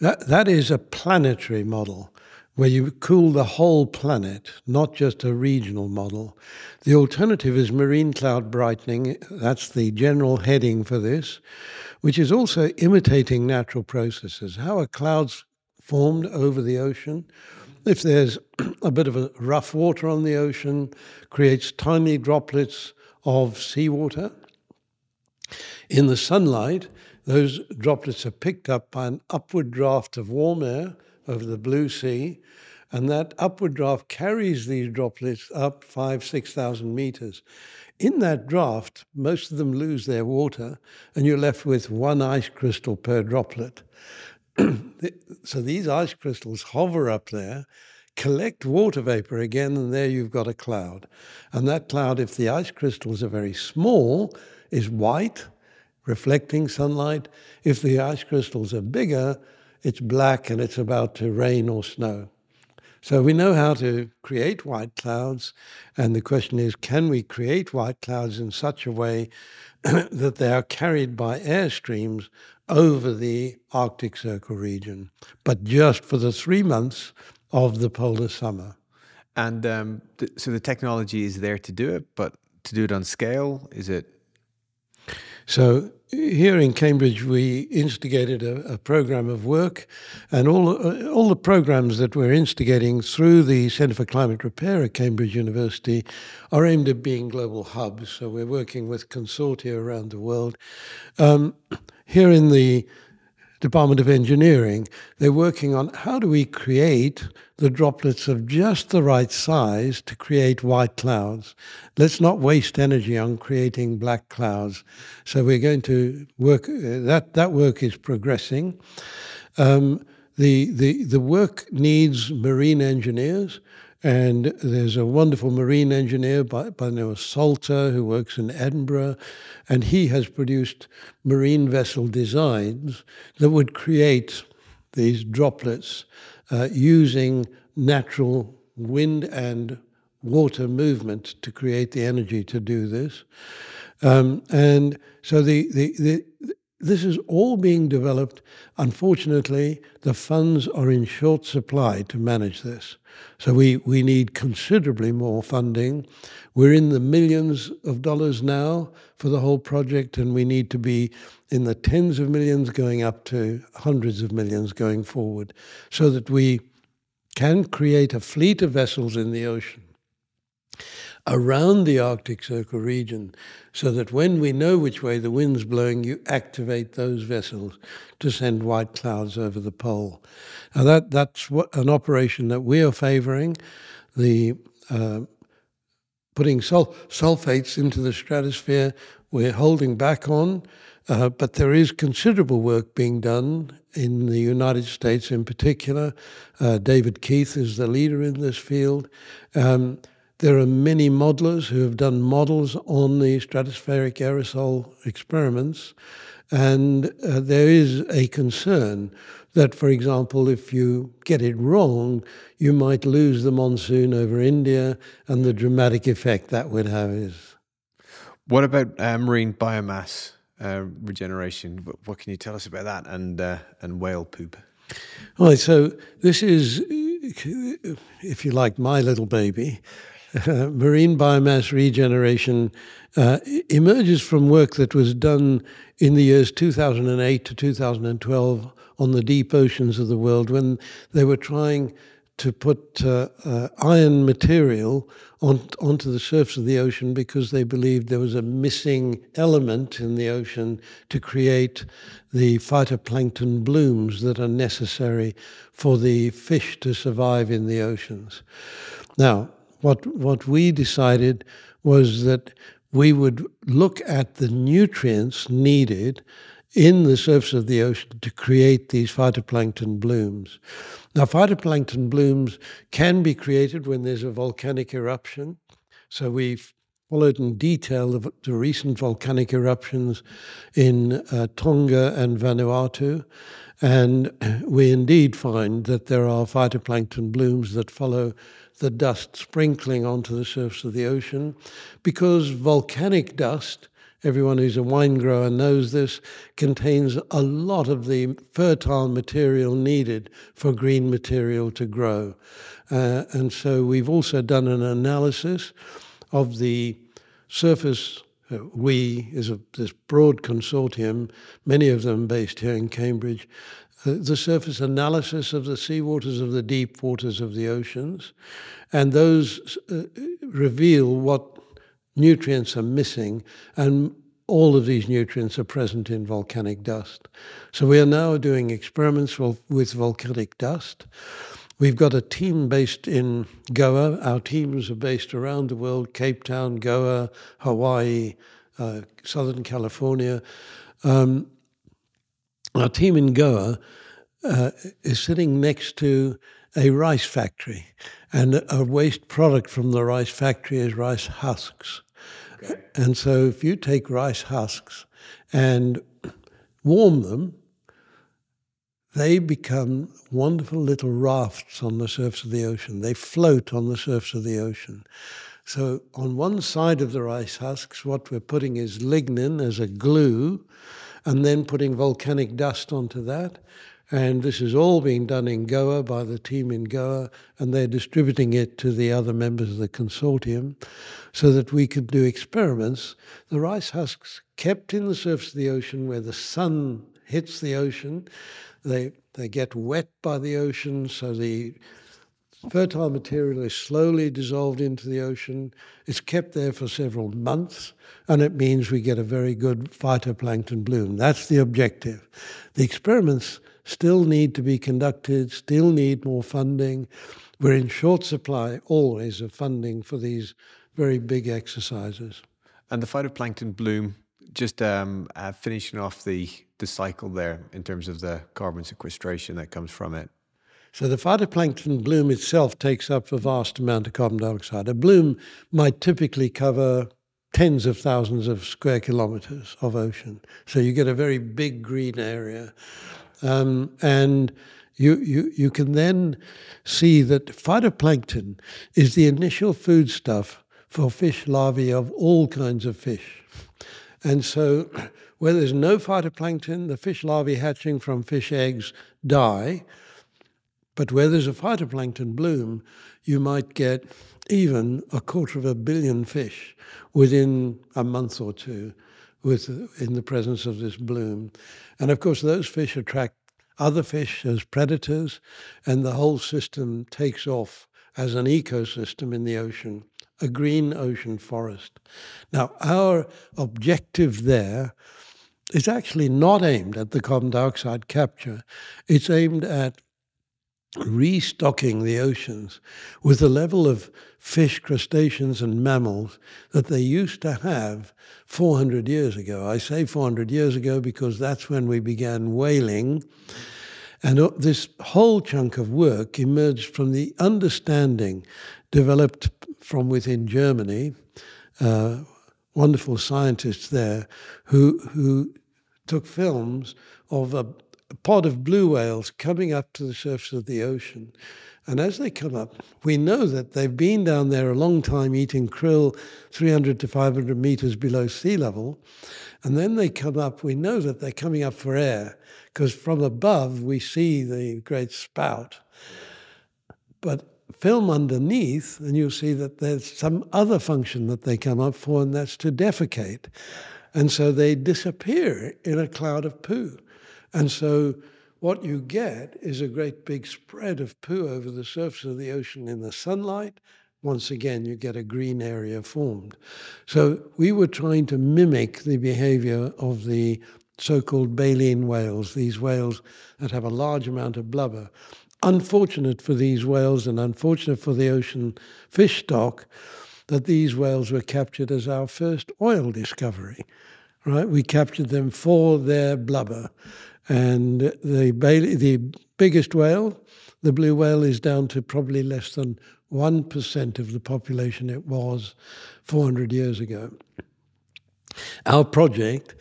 that, that is a planetary model where you cool the whole planet, not just a regional model. The alternative is marine cloud brightening. That's the general heading for this, which is also imitating natural processes. How are clouds formed over the ocean? If there's *clears throat* a bit of a rough water on the ocean, creates tiny droplets of seawater. In the sunlight, those droplets are picked up by an upward draft of warm air over the blue sea, and that upward draft carries these droplets up five, 6,000 meters. In that draft, most of them lose their water, and you're left with one ice crystal per droplet. *clears throat* so these ice crystals hover up there, collect water vapor again, and there you've got a cloud. And that cloud, if the ice crystals are very small, is white, reflecting sunlight. If the ice crystals are bigger, it's black and it's about to rain or snow. So we know how to create white clouds, and the question is can we create white clouds in such a way *clears throat* that they are carried by air streams over the Arctic Circle region, but just for the three months of the polar summer? And um, th- so the technology is there to do it, but to do it on scale, is it so here in Cambridge, we instigated a, a program of work, and all uh, all the programs that we're instigating through the Centre for Climate Repair at Cambridge University are aimed at being global hubs. So we're working with consortia around the world. Um, here in the Department of Engineering, they're working on how do we create the droplets of just the right size to create white clouds. Let's not waste energy on creating black clouds. So we're going to work, uh, that, that work is progressing. Um, the, the, the work needs marine engineers. And there's a wonderful marine engineer by, by the name of Salter who works in Edinburgh, and he has produced marine vessel designs that would create these droplets uh, using natural wind and water movement to create the energy to do this. Um, and so the, the, the, this is all being developed. Unfortunately, the funds are in short supply to manage this. So we, we need considerably more funding. We're in the millions of dollars now for the whole project, and we need to be in the tens of millions going up to hundreds of millions going forward so that we can create a fleet of vessels in the ocean around the Arctic Circle region so that when we know which way the wind's blowing, you activate those vessels to send white clouds over the pole. Now that, that's what, an operation that we are favoring. The uh, putting sul- sulfates into the stratosphere, we're holding back on, uh, but there is considerable work being done in the United States in particular. Uh, David Keith is the leader in this field. Um, there are many modelers who have done models on the stratospheric aerosol experiments, and uh, there is a concern that, for example, if you get it wrong, you might lose the monsoon over India, and the dramatic effect that would have is. What about uh, marine biomass uh, regeneration? What can you tell us about that and uh, and whale poop? Right, so this is, if you like, my little baby. *laughs* marine biomass regeneration uh, emerges from work that was done in the years 2008 to 2012 on the deep oceans of the world when they were trying to put uh, uh, iron material on, onto the surface of the ocean because they believed there was a missing element in the ocean to create the phytoplankton blooms that are necessary for the fish to survive in the oceans. Now, what what we decided was that we would look at the nutrients needed in the surface of the ocean to create these phytoplankton blooms. Now, phytoplankton blooms can be created when there's a volcanic eruption. So we've followed in detail the, the recent volcanic eruptions in uh, Tonga and Vanuatu. And we indeed find that there are phytoplankton blooms that follow the dust sprinkling onto the surface of the ocean because volcanic dust, everyone who's a wine grower knows this, contains a lot of the fertile material needed for green material to grow. Uh, and so we've also done an analysis of the surface uh, we is a, this broad consortium, many of them based here in Cambridge, the surface analysis of the seawaters of the deep waters of the oceans, and those uh, reveal what nutrients are missing, and all of these nutrients are present in volcanic dust. So we are now doing experiments with volcanic dust. We've got a team based in Goa. Our teams are based around the world Cape Town, Goa, Hawaii, uh, Southern California. Um, our team in Goa uh, is sitting next to a rice factory, and a waste product from the rice factory is rice husks. Okay. And so, if you take rice husks and warm them, they become wonderful little rafts on the surface of the ocean. They float on the surface of the ocean. So, on one side of the rice husks, what we're putting is lignin as a glue, and then putting volcanic dust onto that. And this is all being done in Goa by the team in Goa, and they're distributing it to the other members of the consortium so that we could do experiments. The rice husks kept in the surface of the ocean where the sun hits the ocean. They, they get wet by the ocean, so the fertile material is slowly dissolved into the ocean. It's kept there for several months, and it means we get a very good phytoplankton bloom. That's the objective. The experiments still need to be conducted, still need more funding. We're in short supply always of funding for these very big exercises. And the phytoplankton bloom, just um, uh, finishing off the, the cycle there in terms of the carbon sequestration that comes from it. So the phytoplankton bloom itself takes up a vast amount of carbon dioxide. A bloom might typically cover tens of thousands of square kilometers of ocean. So you get a very big green area. Um, and you, you, you can then see that phytoplankton is the initial foodstuff for fish larvae of all kinds of fish. And so, *clears throat* where there's no phytoplankton, the fish larvae hatching from fish eggs die. But where there's a phytoplankton bloom, you might get even a quarter of a billion fish within a month or two with, in the presence of this bloom. And of course, those fish attract other fish as predators, and the whole system takes off as an ecosystem in the ocean, a green ocean forest. Now, our objective there is actually not aimed at the carbon dioxide capture, it's aimed at restocking the oceans with the level of fish, crustaceans, and mammals that they used to have 400 years ago. I say 400 years ago because that's when we began whaling. And this whole chunk of work emerged from the understanding developed from within Germany, uh, wonderful scientists there who, who took films of a a pod of blue whales coming up to the surface of the ocean. And as they come up, we know that they've been down there a long time eating krill 300 to 500 meters below sea level. And then they come up, we know that they're coming up for air because from above we see the great spout. But film underneath, and you'll see that there's some other function that they come up for, and that's to defecate. And so they disappear in a cloud of poo. And so what you get is a great big spread of poo over the surface of the ocean in the sunlight. Once again, you get a green area formed. So we were trying to mimic the behavior of the so called baleen whales, these whales that have a large amount of blubber. Unfortunate for these whales and unfortunate for the ocean fish stock that these whales were captured as our first oil discovery. Right? We captured them for their blubber. And the, the biggest whale, the blue whale, is down to probably less than 1% of the population it was 400 years ago. Our project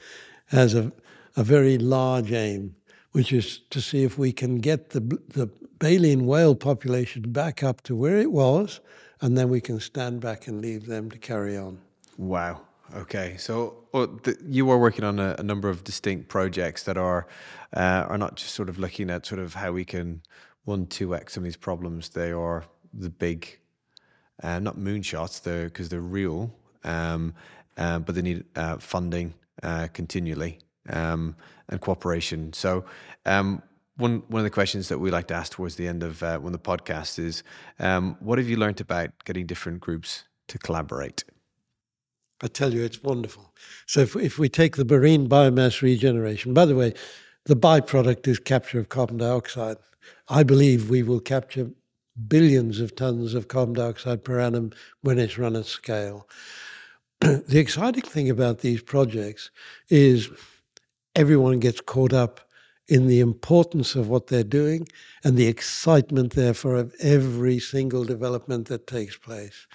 has a, a very large aim, which is to see if we can get the, the baleen whale population back up to where it was, and then we can stand back and leave them to carry on. Wow. Okay, so well, the, you are working on a, a, number of distinct projects that are uh, are not just sort of looking at sort of how we can one two x some of these problems. They are the big, uh, not moonshots, they're because they're real, um, uh, but they need uh, funding uh, continually um, and cooperation. So. Um, one, one of the questions that we like to ask towards the end of one of the podcasts is, um, what have you learned about getting different groups to collaborate? I tell you, it's wonderful. So if, if we take the marine biomass regeneration, by the way, the byproduct is capture of carbon dioxide. I believe we will capture billions of tons of carbon dioxide per annum when it's run at scale. *clears throat* the exciting thing about these projects is everyone gets caught up in the importance of what they're doing and the excitement, therefore, of every single development that takes place.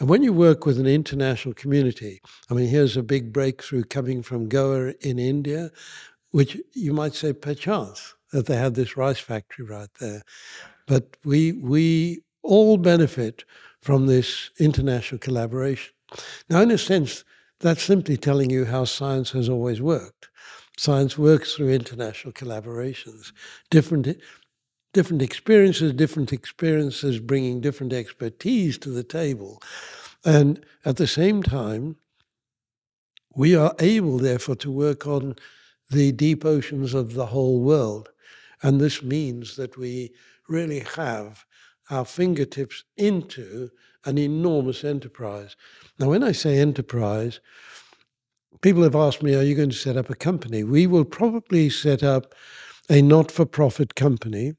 And when you work with an international community, I mean, here's a big breakthrough coming from Goa in India, which you might say perchance that they had this rice factory right there. But we, we all benefit from this international collaboration. Now, in a sense, that's simply telling you how science has always worked. Science works through international collaborations. Different different experiences, different experiences bringing different expertise to the table. And at the same time, we are able, therefore, to work on the deep oceans of the whole world. And this means that we really have our fingertips into an enormous enterprise. Now, when I say enterprise, people have asked me, Are you going to set up a company? We will probably set up a not for profit company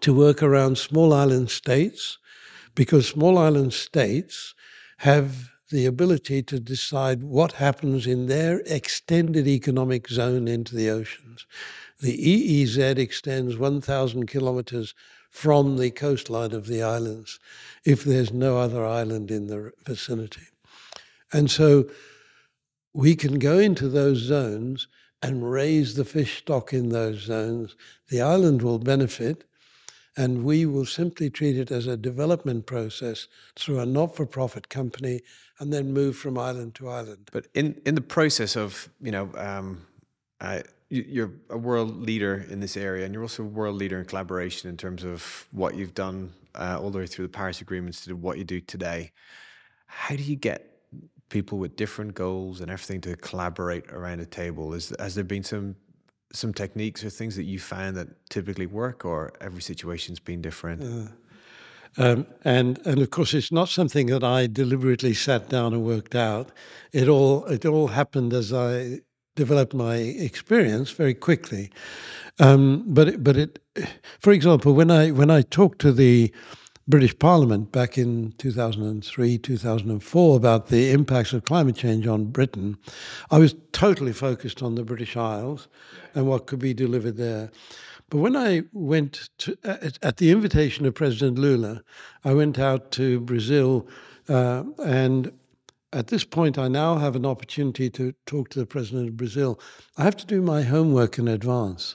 to work around small island states because small island states have the ability to decide what happens in their extended economic zone into the oceans. The EEZ extends 1,000 kilometers from the coastline of the islands if there's no other island in the vicinity. And so we can go into those zones and raise the fish stock in those zones. The island will benefit, and we will simply treat it as a development process through a not for profit company and then move from island to island. But in, in the process of, you know, um, uh, you're a world leader in this area, and you're also a world leader in collaboration in terms of what you've done uh, all the way through the Paris agreements to what you do today. How do you get people with different goals and everything to collaborate around a table? Is has there been some some techniques or things that you found that typically work, or every situation's been different? Uh, um, and and of course, it's not something that I deliberately sat down and worked out. It all it all happened as I developed my experience very quickly. Um, but it, but it, for example, when I when I talked to the British Parliament back in 2003, 2004 about the impacts of climate change on Britain, I was totally focused on the British Isles and what could be delivered there. But when I went to, at, the invitation of President Lula, I went out to Brazil uh, and at this point, I now have an opportunity to talk to the president of Brazil. I have to do my homework in advance.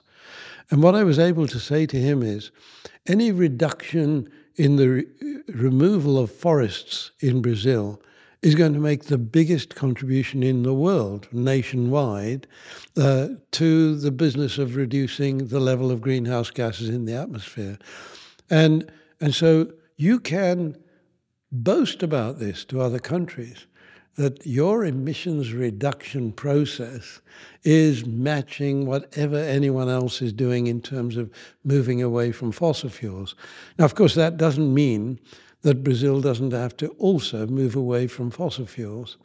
And what I was able to say to him is any reduction in the re- removal of forests in Brazil is going to make the biggest contribution in the world, nationwide, uh, to the business of reducing the level of greenhouse gases in the atmosphere. And, and so you can boast about this to other countries that your emissions reduction process is matching whatever anyone else is doing in terms of moving away from fossil fuels. Now, of course, that doesn't mean that Brazil doesn't have to also move away from fossil fuels,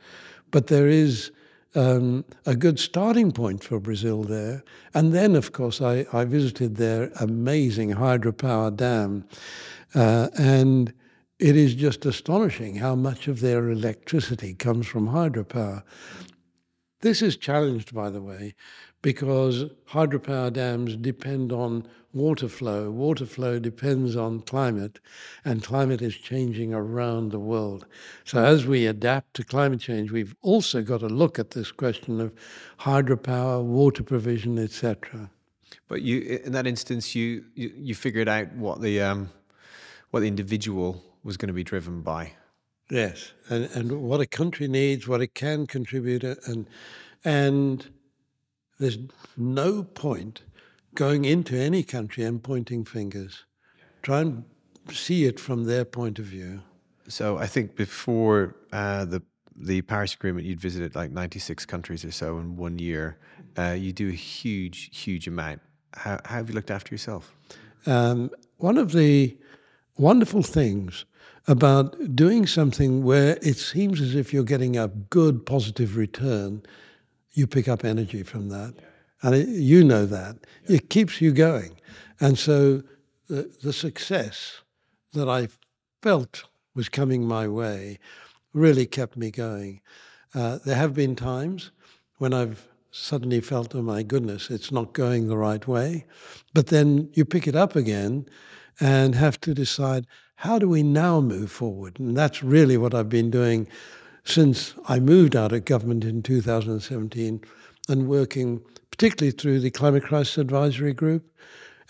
but there is um, a good starting point for Brazil there. And then, of course, I, I visited their amazing hydropower dam. Uh, and it is just astonishing how much of their electricity comes from hydropower. This is challenged, by the way, because hydropower dams depend on water flow. Water flow depends on climate, and climate is changing around the world. So, as we adapt to climate change, we've also got to look at this question of hydropower, water provision, etc. But you, in that instance, you you, you figured out what the um, what the individual was going to be driven by. Yes, and and what a country needs, what it can contribute, and and there's no point going into any country and pointing fingers. Try and see it from their point of view. So I think before uh, the the Paris Agreement, you'd visited like 96 countries or so in one year. Uh, you do a huge, huge amount. How, how have you looked after yourself? Um, one of the wonderful things about doing something where it seems as if you're getting a good positive return, you pick up energy from that. And it, you know that. It keeps you going. And so the, the success that I felt was coming my way really kept me going. Uh, there have been times when I've suddenly felt, oh my goodness, it's not going the right way. But then you pick it up again and have to decide how do we now move forward? And that's really what I've been doing since I moved out of government in 2017 and working particularly through the Climate Crisis Advisory Group.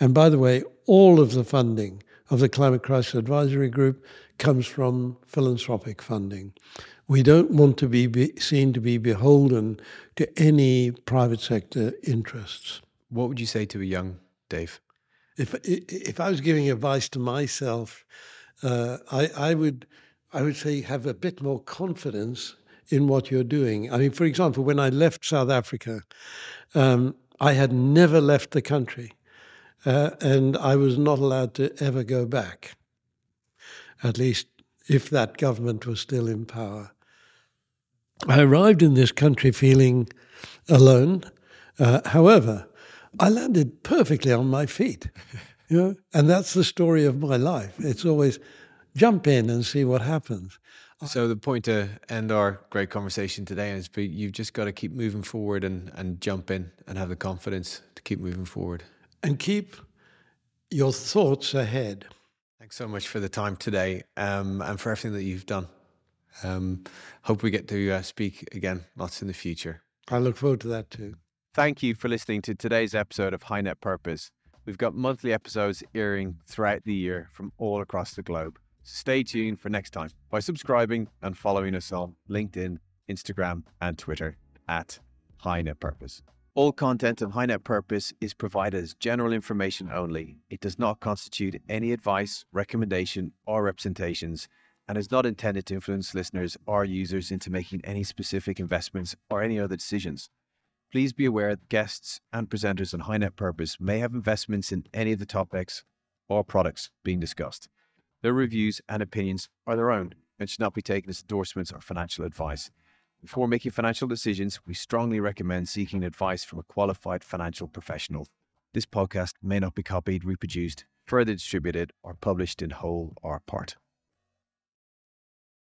And by the way, all of the funding of the Climate Crisis Advisory Group comes from philanthropic funding. We don't want to be, be seen to be beholden to any private sector interests. What would you say to a young Dave? If if I was giving advice to myself, uh, I, I would I would say have a bit more confidence in what you're doing. I mean, for example, when I left South Africa, um, I had never left the country, uh, and I was not allowed to ever go back. At least, if that government was still in power. I arrived in this country feeling alone. Uh, however, I landed perfectly on my feet. *laughs* You know? And that's the story of my life. It's always jump in and see what happens. So the point to end our great conversation today is be you've just got to keep moving forward and, and jump in and have the confidence to keep moving forward. And keep your thoughts ahead. Thanks so much for the time today um, and for everything that you've done. Um, hope we get to uh, speak again lots in the future. I look forward to that too. Thank you for listening to today's episode of High Net Purpose. We've got monthly episodes airing throughout the year from all across the globe. Stay tuned for next time by subscribing and following us on LinkedIn, Instagram, and Twitter at High Net Purpose. All content of High Net Purpose is provided as general information only. It does not constitute any advice, recommendation, or representations and is not intended to influence listeners or users into making any specific investments or any other decisions. Please be aware that guests and presenters on High Net Purpose may have investments in any of the topics or products being discussed. Their reviews and opinions are their own and should not be taken as endorsements or financial advice. Before making financial decisions, we strongly recommend seeking advice from a qualified financial professional. This podcast may not be copied, reproduced, further distributed, or published in whole or part.